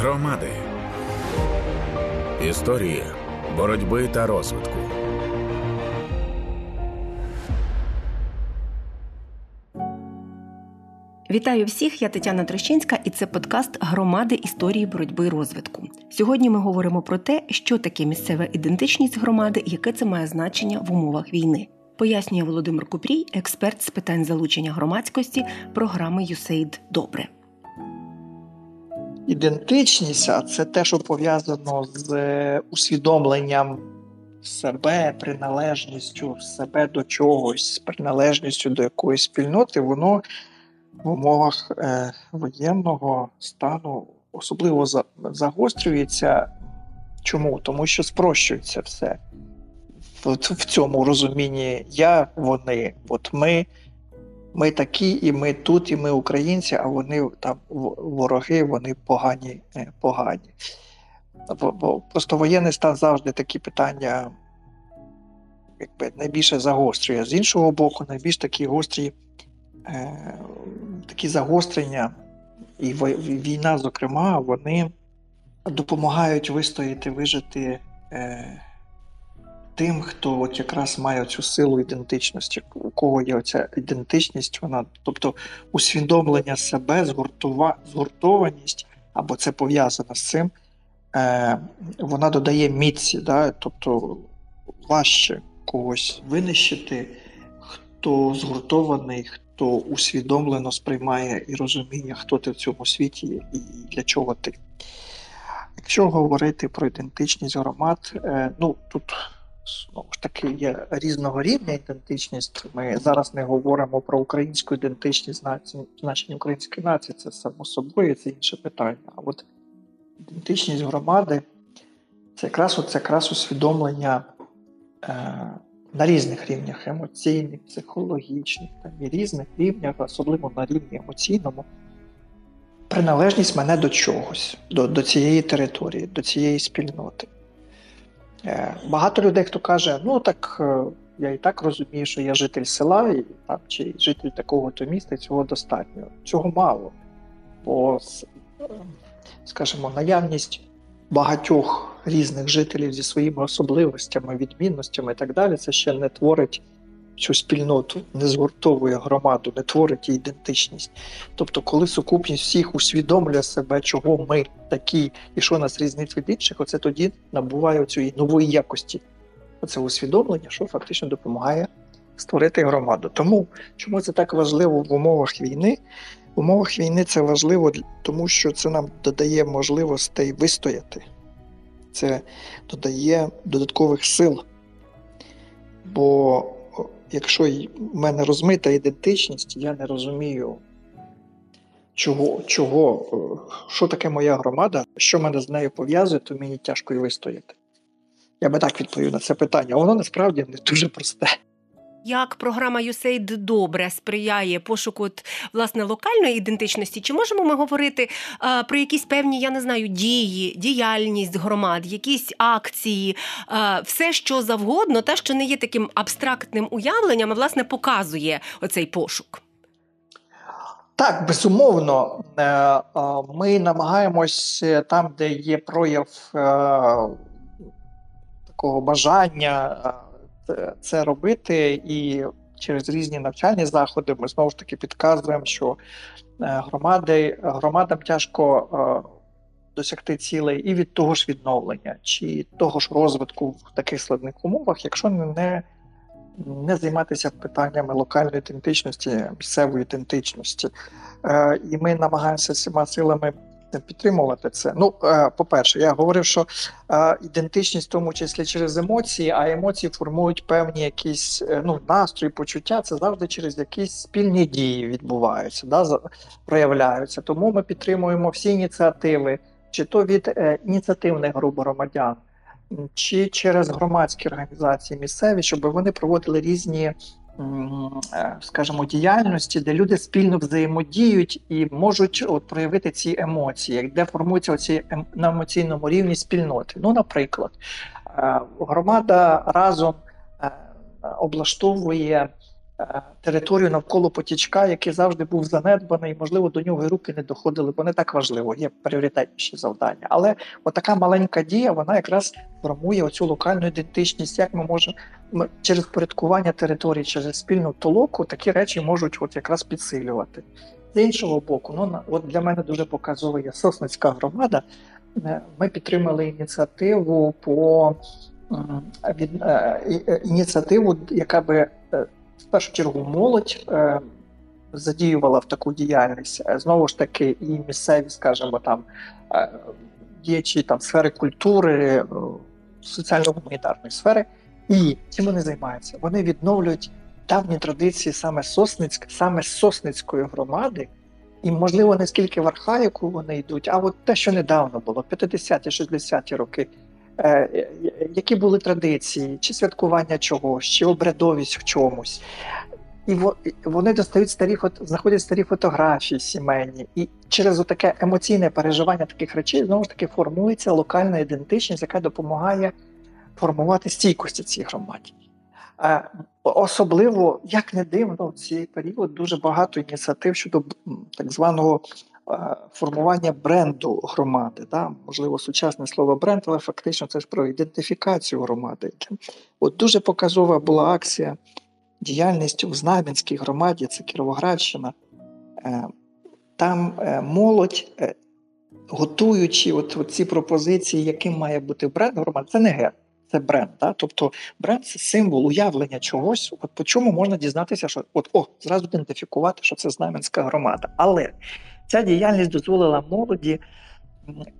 Громади. Історії боротьби та розвитку. Вітаю всіх, я Тетяна Трощинська, і це подкаст Громади історії боротьби розвитку. Сьогодні ми говоримо про те, що таке місцева ідентичність громади яке це має значення в умовах війни. Пояснює Володимир Купрій, експерт з питань залучення громадськості програми «ЮСЕЙД Добре. Ідентичність а це те, що пов'язано з е, усвідомленням себе, приналежністю себе до чогось, приналежністю до якоїсь спільноти, воно в умовах е, воєнного стану особливо за, загострюється. Чому? Тому що спрощується все в, в цьому розумінні я, вони, от ми. Ми такі, і ми тут, і ми українці, а вони там вороги, вони погані. Е, погані. Бо Просто воєнний стан завжди такі питання якби, найбільше загострює. З іншого боку, найбільш такі гострі е, такі загострення, і війна, зокрема, вони допомагають вистояти, вижити. Е, тим, хто от якраз має цю силу ідентичності, у кого є оця ідентичність, вона, тобто усвідомлення себе, згуртова, згуртованість, або це пов'язано з цим, е, вона додає міці, да? тобто важче когось винищити, хто згуртований, хто усвідомлено сприймає і розуміє, хто ти в цьому світі і для чого ти. Якщо говорити про ідентичність громад, е, ну тут знову ж таки є різного рівня ідентичність. Ми зараз не говоримо про українську ідентичність, значення української нації, це само собою, це інше питання. А от ідентичність громади це якраз це якраз усвідомлення е, на різних рівнях емоційних, психологічних, там, і різних рівнях, особливо на рівні емоційному. Приналежність мене до чогось, до, до цієї території, до цієї спільноти. Е, багато людей, хто каже, ну так е, я і так розумію, що я житель села і, там, чи житель такого то міста, цього достатньо. Цього мало. Бо, скажімо, наявність багатьох різних жителів зі своїми особливостями, відмінностями і так далі, це ще не творить цю спільноту, не згуртовує громаду, не творить ідентичність. Тобто, коли сукупність всіх усвідомлює себе, чого ми такі і що нас різнить від інших, оце тоді набуває цієї нової якості. Оце усвідомлення, що фактично допомагає створити громаду. Тому чому це так важливо в умовах війни? В умовах війни це важливо, тому що це нам додає можливостей вистояти, це додає додаткових сил. Бо якщо в мене розмита ідентичність, я не розумію, чого, чого, е, що таке моя громада, що мене з нею пов'язує, то мені тяжко і вистояти. Я би так відповів на це питання. Воно насправді не дуже просте як програма USAID добре сприяє пошуку власне локальної ідентичності? Чи можемо ми говорити а, про якісь певні, я не знаю, дії, діяльність громад, якісь акції, а, все що завгодно, те, що не є таким абстрактним уявленням, а власне показує оцей пошук? Так, безумовно, е, ми намагаємось е, там, де є прояв е, такого бажання це робити, і через різні навчальні заходи ми знову ж таки підказуємо, що е, громади, громадам тяжко е, досягти цілей і від того ж відновлення, чи того ж розвитку в таких складних умовах, якщо не не займатися питаннями локальної ідентичності, місцевої ідентичності. Е, І ми намагаємося всіма силами підтримувати це. Ну, е, по-перше, я говорив, що е, ідентичність, в тому числі через емоції, а емоції формують певні якісь е, ну, настрої, почуття. Це завжди через якісь спільні дії відбуваються, да, проявляються. Тому ми підтримуємо всі ініціативи, чи то від ініціативних груп громадян. Чи через громадські організації місцеві, щоб вони проводили різні скажімо, діяльності, де люди спільно взаємодіють і можуть от, проявити ці емоції, де формуються оці ем, на емоційному рівні спільноти. Ну, наприклад, е, громада разом е, облаштовує е, територію навколо потічка, який завжди був занедбаний, і, можливо, до нього руки не доходили, бо не так важливо, є пріоритетніші завдання. Але отака маленька дія, вона якраз формує оцю локальну ідентичність, як ми можемо через порядкування території, через спільну толоку такі речі можуть от якраз підсилювати. З іншого боку, ну от для мене дуже показова є Сосницька громада. Е, Ми підтримали ініціативу по від е, е, ініціативу, яка би е, в першу чергу молодь е, задіювала в таку діяльність. Е, Знову ж таки, і місцеві, скажімо, там е, діячі там сфери культури, соціально-гуманітарної сфери. І чим вони займаються? Вони відновлюють давні традиції саме Сосницьк, саме Сосницької громади. І, можливо, не скільки в архаїку вони йдуть, а от те, що недавно було, 50-ті, 60-ті роки, які були традиції, чи святкування чогось, чи обрядовість в чомусь. І во- вони достають старі фото, знаходять старі фотографії сімейні, і через таке емоційне переживання таких речей знову ж таки формується локальна ідентичність, яка допомагає формувати стійкості цій громаді. Е, Особливо, як не дивно, в цей період дуже багато ініціатив щодо так званого е, формування бренду громади. Да? Можливо, сучасне слово бренд, але фактично це ж про ідентифікацію громади. От дуже показова була акція діяльність у Знам'янській громаді, це Кіровоградщина. Е, Там е, молодь, е, готуючи от, от ці пропозиції, яким має бути бренд громади, це не ген, це бренд. Да? Тобто бренд це символ уявлення чогось, от по чому можна дізнатися, що от о, зразу ідентифікувати, що це Знам'янська громада. Але ця діяльність дозволила молоді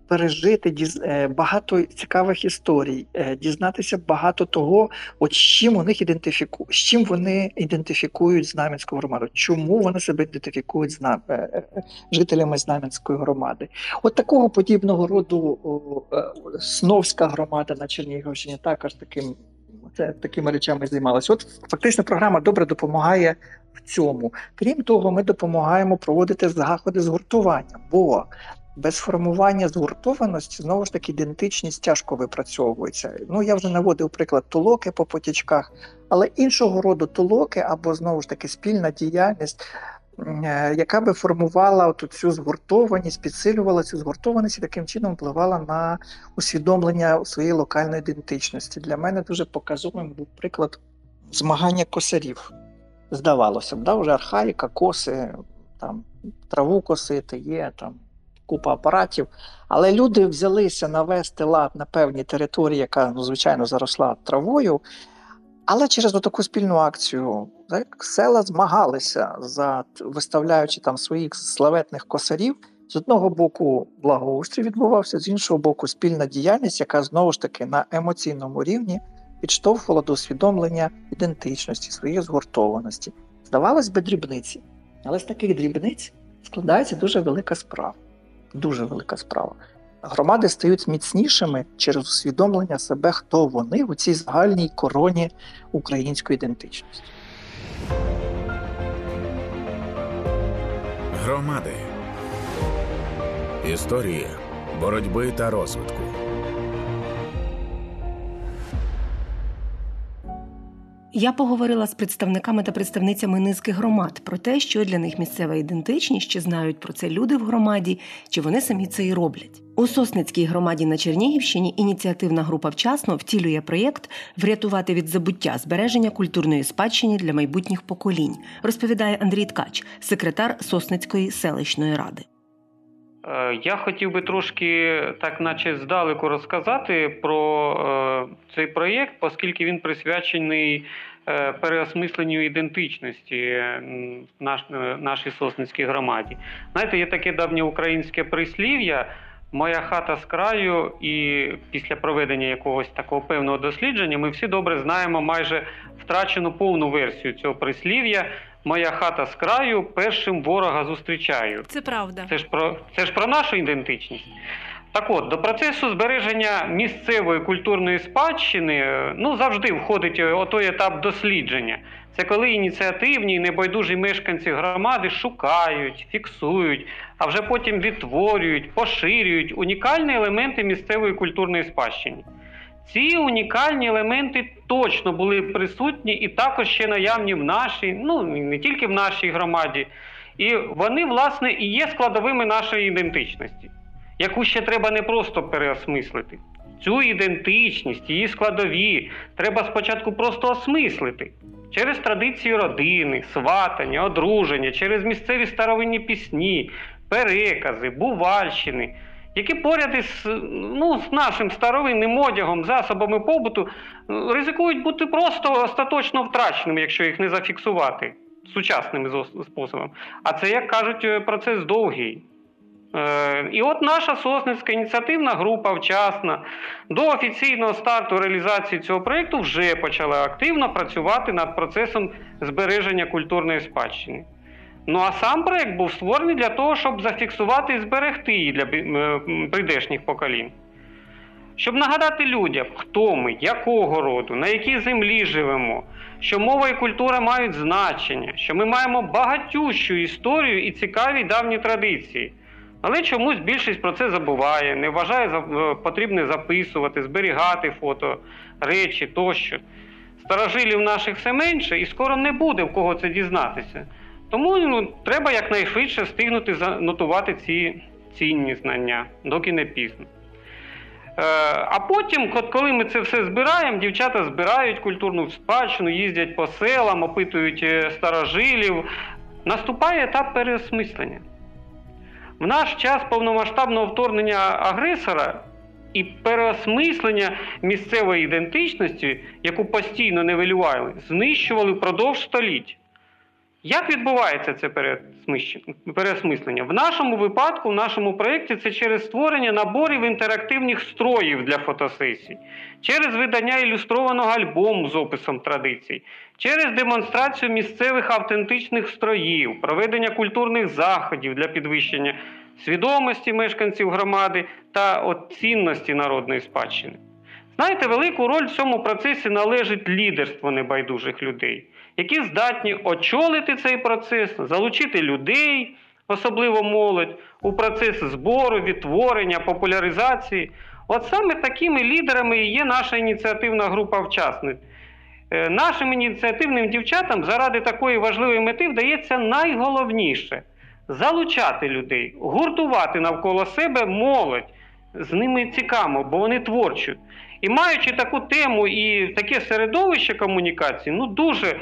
пережити діз- е, багато цікавих історій, е, дізнатися багато того, от з чим у них ідентифіку, з чим вони ідентифікують Знам'янську громаду, чому вони себе ідентифікують з нам- е, жителями Знам'янської громади. От такого подібного роду Сновська громада на Чернігівщині також таким. Це такими речами займалася. От фактично програма добре допомагає в цьому. Крім того, ми допомагаємо проводити заходи згуртування, бо без формування згуртованості знову ж таки ідентичність тяжко випрацьовується. Ну я вже наводив приклад толоки по потічках, але іншого роду толоки або знову ж таки спільна діяльність, яка би формувала от цю згуртованість, підсилювала цю згуртованість і таким чином впливала на усвідомлення своєї локальної ідентичності. Для мене дуже показовим був приклад змагання косарів. Здавалося б, да, вже архаїка, коси, там траву косити є, там купа апаратів. Але люди взялися навести лад на певній території, яка ну, звичайно заросла травою. Але через таку спільну акцію так, села змагалися за виставляючи там своїх славетних косарів. З одного боку благоустрій відбувався, з іншого боку, спільна діяльність, яка знову ж таки на емоційному рівні підштовхувала до усвідомлення ідентичності, своєї згуртованості. Здавалось би, дрібниці, але з таких дрібниць складається дуже велика справа. Дуже велика справа. Громади стають міцнішими через усвідомлення себе, хто вони у цій загальній короні української ідентичності. Громади. Історії боротьби та розвитку. Я поговорила з представниками та представницями низки громад про те, що для них місцева ідентичність, чи знають про це люди в громаді, чи вони самі це і роблять. У Сосницькій громаді на Чернігівщині ініціативна група вчасно втілює проєкт врятувати від забуття збереження культурної спадщини для майбутніх поколінь, розповідає Андрій Ткач, секретар Сосницької селищної ради. Е, Я хотів би трошки, так наче здалеку, розказати про е, цей проєкт, оскільки він присвячений е, переосмисленню ідентичності наш, нашій сосницькій громаді. Знаєте, є таке давнє українське прислів'я. Моя хата з краю, і після проведення якогось такого певного дослідження ми всі добре знаємо майже втрачену повну версію цього прислів'я. Моя хата з краю, першим ворога зустрічаю. Це правда. Це ж про це ж про нашу ідентичність. Так от, до процесу збереження місцевої культурної спадщини ну, завжди входить отой етап дослідження. Це коли ініціативні і небайдужі мешканці громади шукають, фіксують, а вже потім відтворюють, поширюють унікальні елементи місцевої культурної спадщини. Ці унікальні елементи точно були присутні і також ще наявні в нашій, ну не тільки в нашій громаді, і вони, власне, і є складовими нашої ідентичності, яку ще треба не просто переосмислити. Цю ідентичність, її складові треба спочатку просто осмислити через традиції родини, сватання, одруження, через місцеві старовинні пісні, перекази, бувальщини, які поряд із ну, з нашим старовинним одягом, засобами побуту ризикують бути просто остаточно втраченими, якщо їх не зафіксувати сучасним способом. А це, як кажуть, процес довгий. Е, і от наша Сосницька ініціативна група вчасна до офіційного старту реалізації цього проєкту вже почала активно працювати над процесом збереження культурної спадщини. Ну а сам проєкт був створений для того, щоб зафіксувати і зберегти її для е, прийдешніх поколінь. Щоб нагадати людям, хто ми, якого роду, на якій землі живемо, що мова і культура мають значення, що ми маємо багатющу історію і цікаві давні традиції. Але чомусь більшість про це забуває, не вважає за потрібне записувати, зберігати фото, речі тощо. Старожилів наших все менше і скоро не буде в кого це дізнатися. Тому ну, треба якнайшвидше встигнути занотувати ці цінні знання, доки не пізно. Е, а потім, коли ми це все збираємо, дівчата збирають культурну спадщину, їздять по селам, опитують е, старожилів, наступає етап переосмислення. В наш час повномасштабного вторгнення агресора і переосмислення місцевої ідентичності, яку постійно невелювали, знищували впродовж століть. Як відбувається це переосмислення? В нашому випадку, в нашому проєкті, це через створення наборів інтерактивних строїв для фотосесій, через видання ілюстрованого альбому з описом традицій, через демонстрацію місцевих автентичних строїв, проведення культурних заходів для підвищення свідомості мешканців громади та цінності народної спадщини. Знаєте, велику роль в цьому процесі належить лідерство небайдужих людей які здатні очолити цей процес, залучити людей, особливо молодь, у процес збору, відтворення, популяризації. От саме такими лідерами і є наша ініціативна група вчасниць. Е, нашим ініціативним дівчатам заради такої важливої мети вдається найголовніше залучати людей, гуртувати навколо себе молодь. З ними цікаво, бо вони творчі. І маючи таку тему і таке середовище комунікації, ну дуже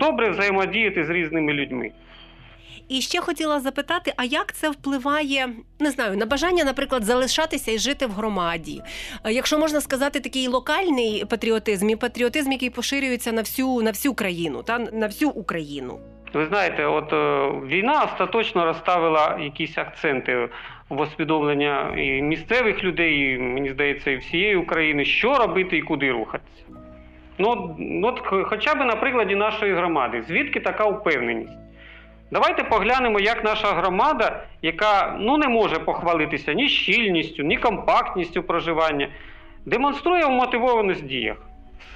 добре взаємодіяти з різними людьми. І ще хотіла запитати: а як це впливає, не знаю, на бажання, наприклад, залишатися і жити в громаді? Е, якщо можна сказати, такий локальний патріотизм і патріотизм, який поширюється на всю на всю країну, та на всю Україну? Ви знаєте, от е, війна остаточно розставила якісь акценти в усвідомлення і місцевих людей, і, мені здається, і всієї України, що робити і куди рухатися. Ну, от Хоча б на прикладі нашої громади, звідки така впевненість? Давайте поглянемо, як наша громада, яка ну, не може похвалитися ні щільністю, ні компактністю проживання, демонструє вмотивованість діях.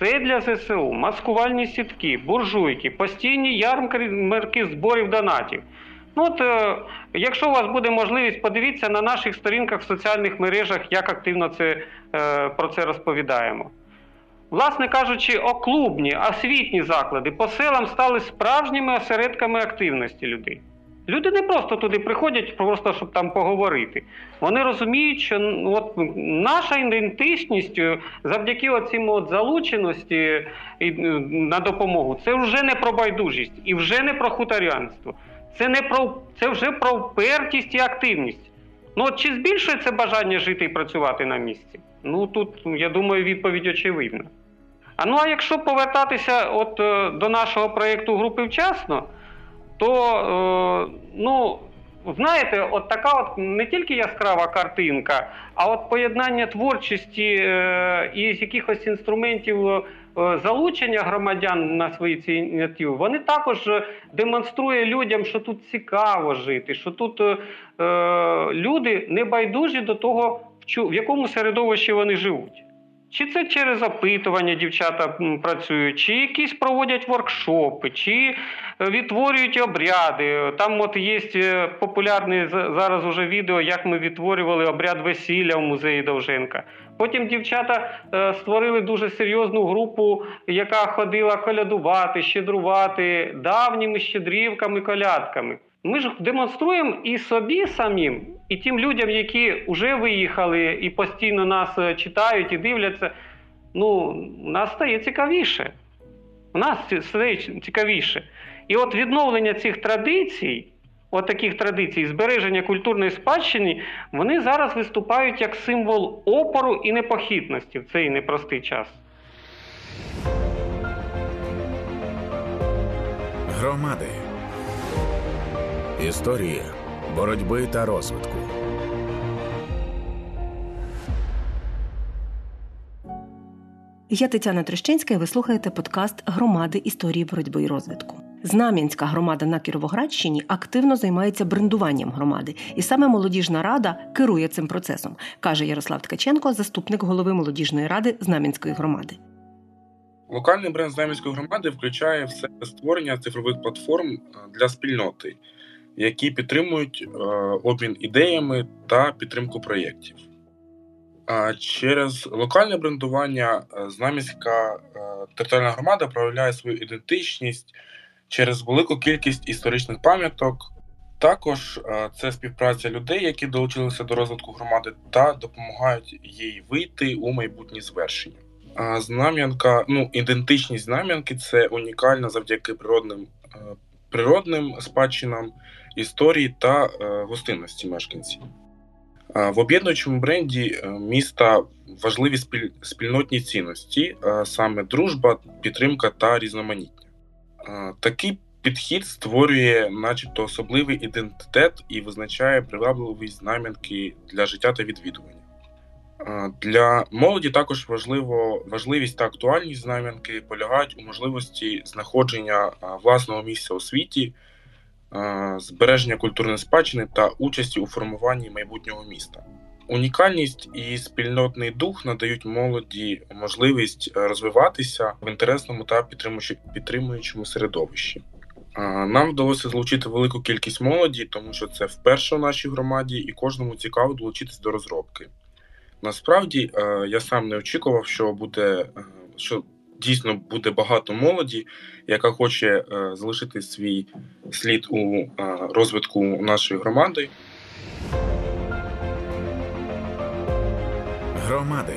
Все для ЗСУ, маскувальні сітки, буржуйки, постійні ярмарки зборів донатів. Ну от, е, Якщо у вас буде можливість, подивіться на наших сторінках в соціальних мережах, як активно це, е, про це розповідаємо. Власне кажучи, оклубні, освітні заклади по селам стали справжніми осередками активності людей. Люди не просто туди приходять, просто щоб там поговорити. Вони розуміють, що ну, от наша ідентичність е, завдяки оцім от залученості е, на допомогу це вже не про байдужість і вже не про хуторянство. Це не про це вже про впертість і активність. Ну от чи збільшується бажання жити і працювати на місці? Ну тут я думаю, відповідь очевидна. А ну а якщо повертатися от е, до нашого проєкту групи вчасно, то е, ну, знаєте, от така от не тільки яскрава картинка, а от поєднання творчості е, і якихось інструментів залучення громадян на свої ці ініціативи, вони також демонструє людям, що тут цікаво жити, що тут люди не байдужі до того, в якому середовищі вони живуть. Чи це через опитування дівчата працюють, чи якісь проводять воркшопи, чи е, відтворюють обряди. Там от є е, популярне зараз уже відео, як ми відтворювали обряд весілля в музеї Довженка. Потім дівчата е, створили дуже серйозну групу, яка ходила колядувати, щедрувати давніми щедрівками, колядками. Ми ж демонструємо і собі самим, і тим людям, які вже виїхали і постійно нас е, читають і дивляться. Ну, у нас стає цікавіше. У нас стає цікавіше. І от відновлення цих традицій, от таких традицій, збереження культурної спадщини, вони зараз виступають як символ опору і непохитності в цей непростий час. Громади. Історія боротьби та розвитку. Я Тетяна Трещинська, і ви слухаєте подкаст Громади історії боротьби і розвитку. Знам'янська громада на Кіровоградщині активно займається брендуванням громади, і саме молодіжна рада керує цим процесом, каже Ярослав Ткаченко, заступник голови молодіжної ради Знам'янської громади. Локальний бренд Знам'янської громади включає в себе створення цифрових платформ для спільноти, які підтримують е, обмін ідеями та підтримку проєктів. Через локальне брендування е, Знам'янська територіальна громада проявляє свою ідентичність через велику кількість історичних пам'яток. Також це співпраця людей, які долучилися до розвитку громади та допомагають їй вийти у майбутні звершення. Знам'янка, ну, ідентичність знам'янки це унікальна завдяки природним е, природним спадщинам історії та е, гостинності мешканців. В об'єднуючому бренді е, міста важливі спільнотні цінності, саме дружба, підтримка та різноманіття. Такий підхід створює, начебто, особливий ідентитет і визначає привабливість знам'янки для життя та відвідування. Для молоді також важливо важливість та актуальність знам'янки полягають у можливості знаходження власного місця у світі, збереження культурної спадщини та участі у формуванні майбутнього міста. Унікальність і спільнотний дух надають молоді можливість розвиватися в інтересному та підтримуючому середовищі. Нам вдалося залучити велику кількість молоді, тому що це вперше у нашій громаді, і кожному цікаво долучитись до розробки. Насправді е, я сам не очікував, що буде е, що дійсно буде багато молоді, яка хоче е, залишити свій слід у розвитку нашої громади. Громади.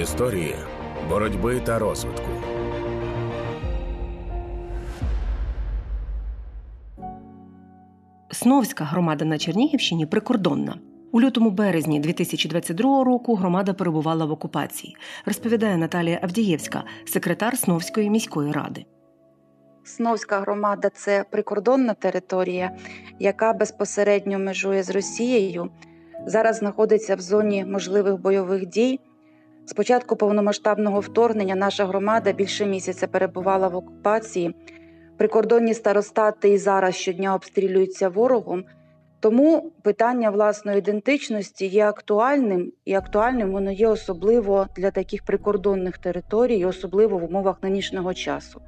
Історія боротьби та розвитку. Сновська громада на Чернігівщині прикордонна. У лютому березні 2022 року громада перебувала в окупації, розповідає Наталія Авдієвська, секретар Сновської міської ради. Сновська громада це прикордонна територія, яка безпосередньо межує з Росією. Зараз знаходиться в зоні можливих бойових дій. З початку повномасштабного вторгнення наша громада більше місяця перебувала в окупації. Прикордонні старостати і зараз щодня обстрілюються ворогом. Тому питання власної ідентичності є актуальним, і актуальним воно є особливо для таких прикордонних територій, особливо в умовах нинішнього часу.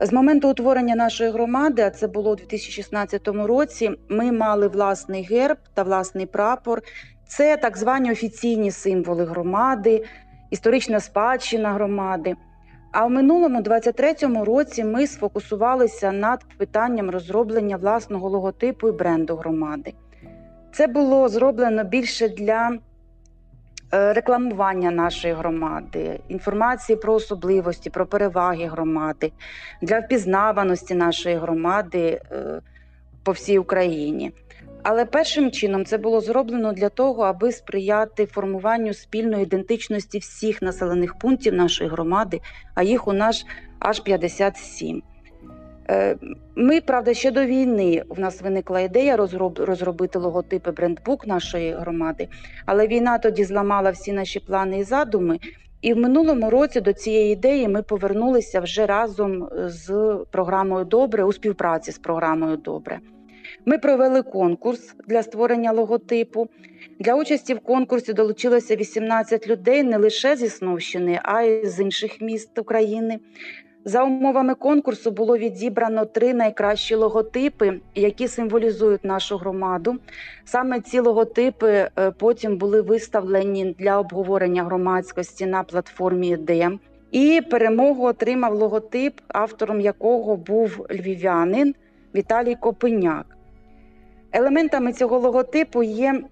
З моменту утворення нашої громади, а це було у 2016 році, ми мали власний герб та власний прапор. Це так звані офіційні символи громади, історична спадщина громади. А в минулому 23-му році ми сфокусувалися над питанням розроблення власного логотипу і бренду громади. Це було зроблено більше для е, рекламування нашої громади, інформації про особливості, про переваги громади, для впізнаваності нашої громади е, по всій Україні. Але першим чином це було зроблено для того, аби сприяти формуванню спільної ідентичності всіх населених пунктів нашої громади, а їх у нас аж 57. Е, ми, правда, ще до війни в нас виникла ідея розробити логотипи брендбук нашої громади, але війна тоді зламала всі наші плани і задуми. І в минулому році до цієї ідеї ми повернулися вже разом з програмою Добре у співпраці з програмою Добре. Ми провели конкурс для створення логотипу. Для участі в конкурсі долучилося 18 людей не лише зі Сновщини, а й з інших міст України. За умовами конкурсу було відібрано три найкращі логотипи, які символізують нашу громаду. Саме ці логотипи е, потім були виставлені для обговорення громадськості на платформі ДЕМ. І перемогу отримав логотип, автором якого був львів'янин Віталій Копеняк. Елементами цього логотипу є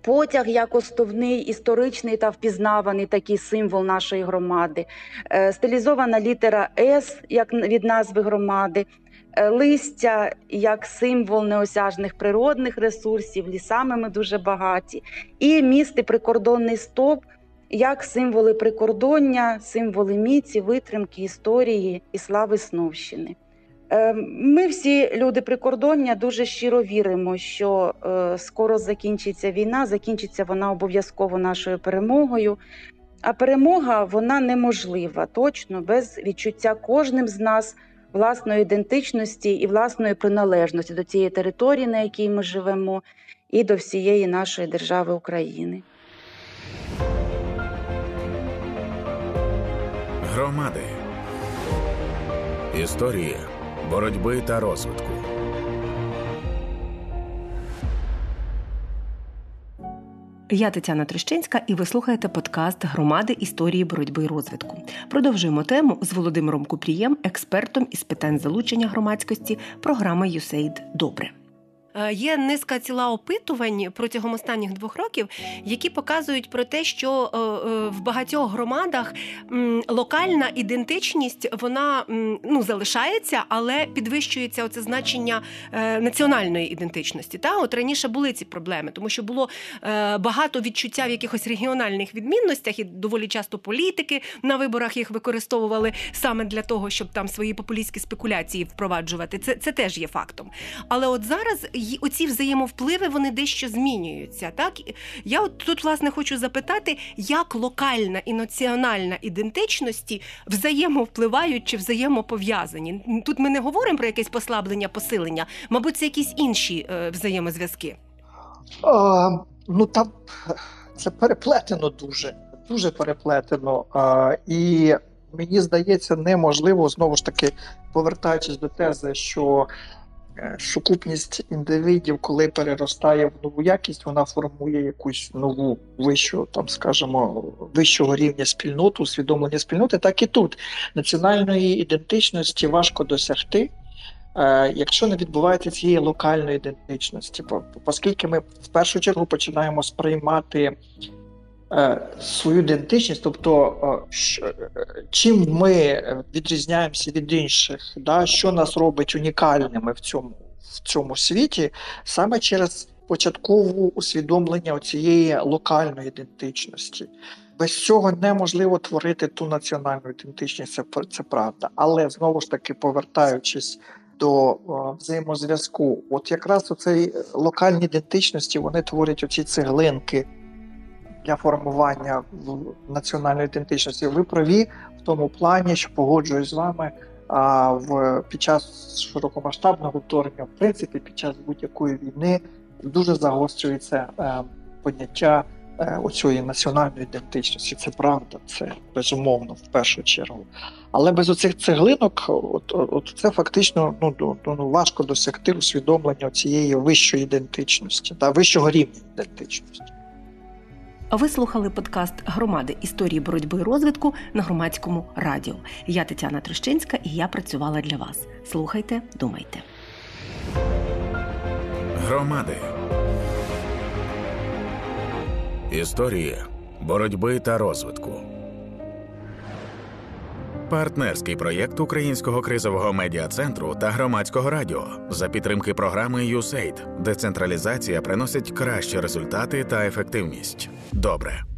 потяг як основний історичний та впізнаваний такий символ нашої громади, е, стилізована літера С як від назви громади, е, листя як символ неосяжних природних ресурсів, лісами ми дуже багаті, і місти прикордонний стовп як символи прикордоння, символи міці, витримки, історії і слави Сновщини. Е, ми всі люди прикордоння дуже щиро віримо, що е, скоро закінчиться війна, закінчиться вона обов'язково нашою перемогою. А перемога вона неможлива точно без відчуття кожним з нас власної ідентичності і власної приналежності до цієї території, на якій ми живемо, і до всієї нашої держави України. Громади. Історія боротьби та розвитку. Я Тетяна Трещинська, і ви слухаєте подкаст Громади історії боротьби і розвитку. Продовжуємо тему з Володимиром Купрієм, експертом із питань залучення громадськості програми «USAID Добре. Е, є низка ціла опитувань протягом останніх двох років, які показують про те, що е, е, в багатьох громадах локальна ідентичність вона ну залишається, але підвищується оце значення національної ідентичності. Та от раніше були ці проблеми, тому що було багато відчуття в якихось регіональних відмінностях, і доволі часто політики на виборах їх використовували саме для того, щоб там свої популістські спекуляції впроваджувати. Це це теж є фактом. Але от зараз оці взаємовпливи вони дещо змінюються. Так я от тут власне хочу запитати, як локальна і національна ідентичності взаємовпливають чи взаємопов'язані. Тут ми не говоримо про якесь послаблення, посилення, мабуть, це якісь інші е, взаємозв'язки. А, Ну там це переплетено дуже, дуже переплетено. А, І мені здається, неможливо знову ж таки повертаючись до тези, що сукупність індивідів, коли переростає в нову якість, вона формує якусь нову вищу, там скажімо, вищого рівня спільноту, усвідомлення спільноти, так і тут національної ідентичності важко досягти. Е, якщо не відбувається цієї локальної ідентичності, оскільки ми в першу чергу починаємо сприймати е, свою ідентичність, тобто чим ми відрізняємося від інших, да, що нас робить унікальними в цьому в цьому світі, саме через початкове усвідомлення цієї локальної ідентичності. Без цього неможливо творити ту національну ідентичність, це, це правда. Але знову ж таки, повертаючись до о, взаємозв'язку, от якраз у цій локальній ідентичності вони творять оці цеглинки для формування національної ідентичності. Ви праві в тому плані, що погоджуюсь з вами. А в під час широкомасштабного вторгнення, в принципі, під час будь-якої війни дуже загострюється е, поняття е, оцієї національної ідентичності. Це правда, це безумовно в першу чергу. Але без оцих цеглинок, от, от це фактично ну, ну важко досягти усвідомлення цієї вищої ідентичності та вищого рівня ідентичності. Ви слухали подкаст громади історії боротьби і розвитку на громадському радіо. Я Тетяна Трещинська і я працювала для вас. Слухайте, думайте. Громади. Історії боротьби та розвитку. Партнерський проєкт Українського кризового медіа центру та громадського радіо за підтримки програми USAID. Децентралізація приносить кращі результати та ефективність. Добре.